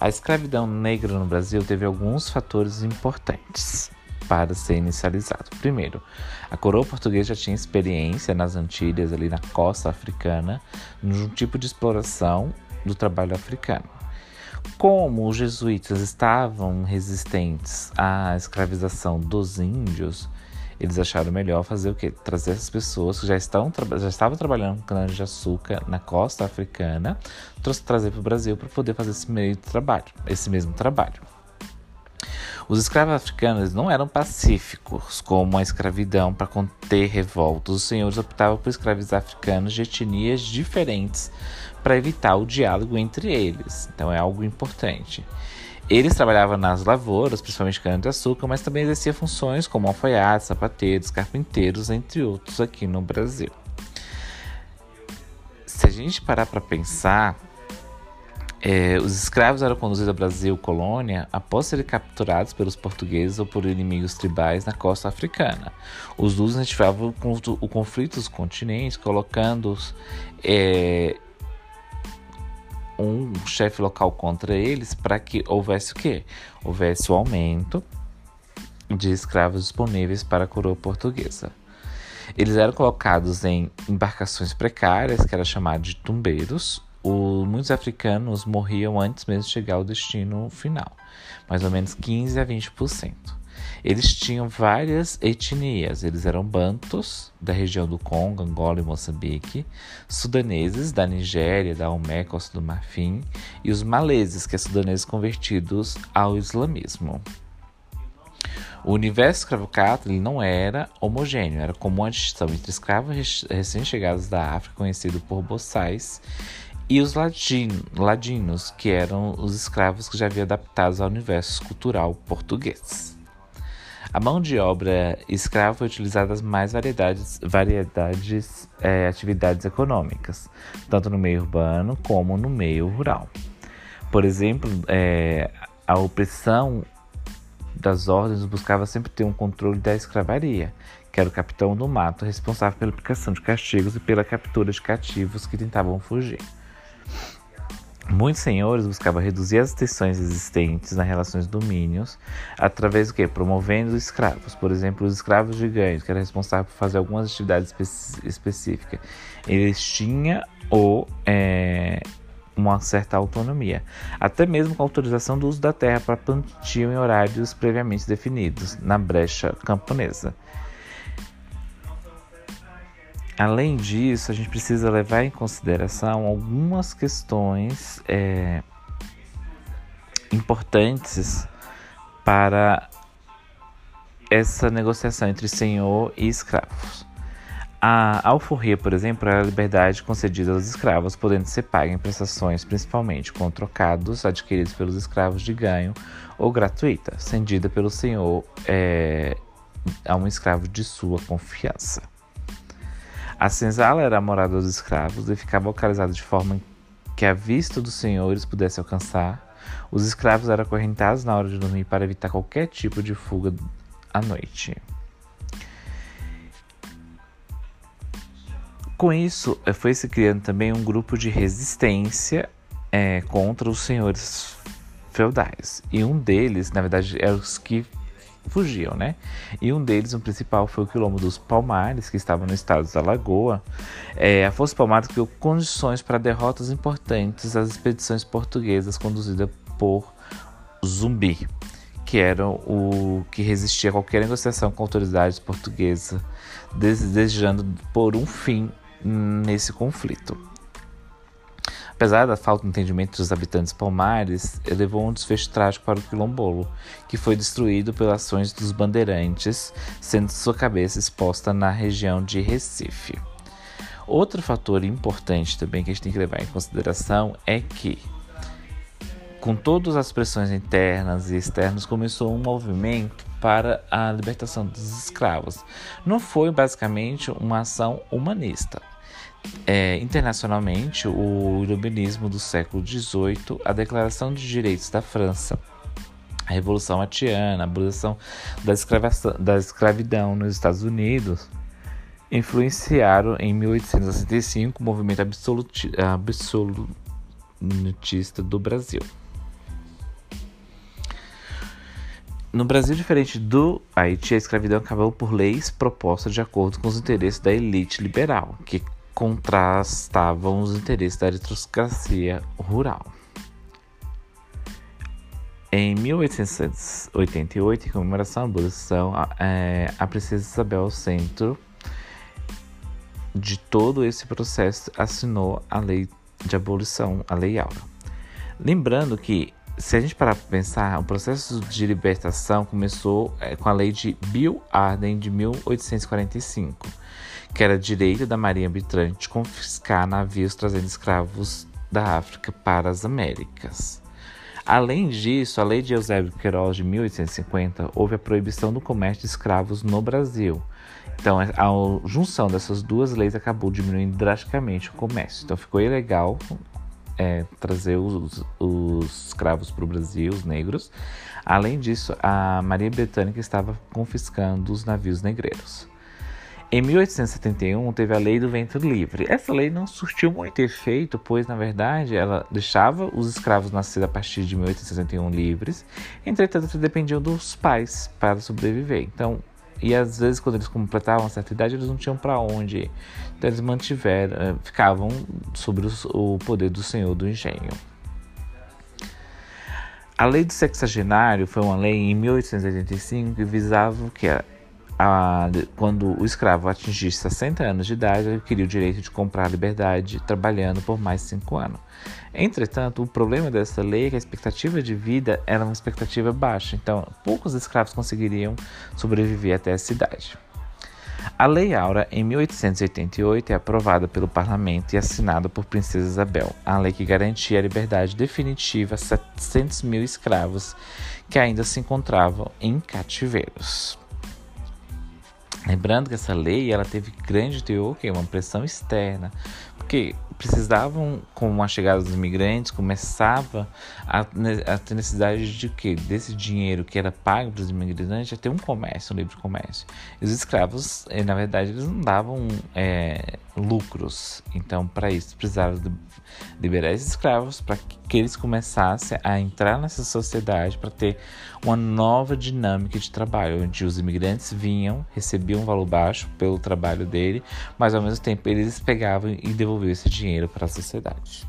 A escravidão negra no Brasil teve alguns fatores importantes para ser inicializado. Primeiro, a coroa portuguesa já tinha experiência nas Antilhas, ali na costa africana, num tipo de exploração do trabalho africano. Como os jesuítas estavam resistentes à escravização dos índios, eles acharam melhor fazer o quê? Trazer essas pessoas que já, estão, já estavam trabalhando com cana-de-açúcar na costa africana, trazer para o Brasil para poder fazer esse meio trabalho, esse mesmo trabalho. Os escravos africanos não eram pacíficos, como a escravidão para conter revoltas. Os senhores optavam por escravizar africanos de etnias diferentes para evitar o diálogo entre eles. Então é algo importante. Eles trabalhavam nas lavouras, principalmente cana-de-açúcar, mas também exerciam funções como alfaiates, sapateiros, carpinteiros, entre outros aqui no Brasil. Se a gente parar para pensar, é, os escravos eram conduzidos ao Brasil colônia após serem capturados pelos portugueses ou por inimigos tribais na costa africana. Os Luzes incentivavam o conflito dos continentes, colocando-os é, um chefe local contra eles para que houvesse o quê? Houvesse o aumento de escravos disponíveis para a coroa portuguesa. Eles eram colocados em embarcações precárias, que era chamado de tumbeiros, o, muitos africanos morriam antes mesmo de chegar ao destino final, mais ou menos 15 a 20%. Eles tinham várias etnias, eles eram bantos da região do Congo, Angola e Moçambique, sudaneses da Nigéria, da Omé, Costa do Marfim, e os maleses, que é sudaneses convertidos ao islamismo. O universo escravocrata ele não era homogêneo, era comum a distinção entre escravos recém-chegados da África, conhecido por boçais, e os ladino, ladinos, que eram os escravos que já haviam adaptados ao universo cultural português. A mão de obra escrava foi utilizada nas mais variedades, variedades é, atividades econômicas, tanto no meio urbano como no meio rural. Por exemplo, é, a opressão das ordens buscava sempre ter um controle da escravaria, que era o capitão do mato responsável pela aplicação de castigos e pela captura de cativos que tentavam fugir. Muitos senhores buscavam reduzir as tensões existentes nas relações domínios através do que? Promovendo os escravos. Por exemplo, os escravos ganho, que eram responsáveis por fazer algumas atividades espe específicas. Eles tinham ou é, uma certa autonomia, até mesmo com autorização do uso da terra para plantio em horários previamente definidos, na brecha camponesa. Além disso, a gente precisa levar em consideração algumas questões é, importantes para essa negociação entre senhor e escravos. A alforria, por exemplo, é a liberdade concedida aos escravos, podendo ser paga em prestações, principalmente com trocados adquiridos pelos escravos de ganho ou gratuita, cedida pelo senhor é, a um escravo de sua confiança. A senzala era a morada dos escravos e ficava localizada de forma que a vista dos senhores pudesse alcançar. Os escravos eram acorrentados na hora de dormir para evitar qualquer tipo de fuga à noite. Com isso, eh, foi se criando também um grupo de resistência é, contra os senhores feudais. E um deles, na verdade, eram os que fugiam, né? E um deles, o principal, foi o quilombo dos Palmares, que estava no estado da Lagoa. É, a Força Palmares criou condições para derrotas importantes às expedições portuguesas conduzidas por Zumbi, que era o que resistia a qualquer negociação com autoridades portuguesas, desejando por um fim nesse conflito. Apesar da falta de entendimento dos habitantes palmares, levou um desfecho trágico para o quilombolo, que foi destruído pelas ações dos bandeirantes, sendo sua cabeça exposta na região de Recife. Outro fator importante também que a gente tem que levar em consideração é que, com todas as pressões internas e externas, começou um movimento para a libertação dos escravos. Não foi basicamente uma ação humanista, é, internacionalmente, o iluminismo do século XVIII, a Declaração de Direitos da França, a Revolução Haitiana, a abolição da, da escravidão nos Estados Unidos, influenciaram em 1865 o movimento absoluti absolutista do Brasil. No Brasil, diferente do Haiti, a escravidão acabou por leis propostas de acordo com os interesses da elite liberal, que contrastavam os interesses da aristocracia rural. Em 1888, em comemoração à abolição, é, a princesa Isabel, ao centro de todo esse processo, assinou a lei de abolição, a Lei Áurea. Lembrando que, se a gente parar para pensar, o processo de libertação começou é, com a lei de Bill Arden de 1845, que era direito da Marinha de confiscar navios trazendo escravos da África para as Américas. Além disso, a lei de Eusébio Queiroz de 1850 houve a proibição do comércio de escravos no Brasil. Então, a junção dessas duas leis acabou diminuindo drasticamente o comércio. Então, ficou ilegal é, trazer os, os escravos para o Brasil, os negros. Além disso, a Marinha Britânica estava confiscando os navios negreiros. Em 1871 teve a Lei do Ventre Livre. Essa lei não surtiu muito efeito, pois na verdade ela deixava os escravos nascidos a partir de 1861 livres, entretanto dependiam dos pais para sobreviver. Então, e às vezes quando eles completavam uma certa idade eles não tinham para onde. Então eles mantiveram, eh, ficavam sobre o poder do Senhor do Engenho. A lei do sexagenário foi uma lei em 1885 que visava o que era a, quando o escravo atingisse 60 anos de idade, ele queria o direito de comprar a liberdade trabalhando por mais 5 anos. Entretanto, o problema dessa lei é que a expectativa de vida era uma expectativa baixa, então poucos escravos conseguiriam sobreviver até essa idade. A Lei Aura, em 1888, é aprovada pelo parlamento e assinada por Princesa Isabel, a lei que garantia a liberdade definitiva a 700 mil escravos que ainda se encontravam em cativeiros. Lembrando que essa lei ela teve grande teor, que é uma pressão externa, porque precisavam, com a chegada dos imigrantes, começava a, a ter necessidade de quê? Desse dinheiro que era pago para os imigrantes, a ter um comércio, um livre comércio. E os escravos, eh, na verdade, eles não davam é, lucros. Então, para isso, precisavam liberar esses escravos para que, que eles começassem a entrar nessa sociedade para ter uma nova dinâmica de trabalho, onde os imigrantes vinham, recebiam um valor baixo pelo trabalho dele, mas ao mesmo tempo eles pegavam e devolviam esse dinheiro para a sociedade.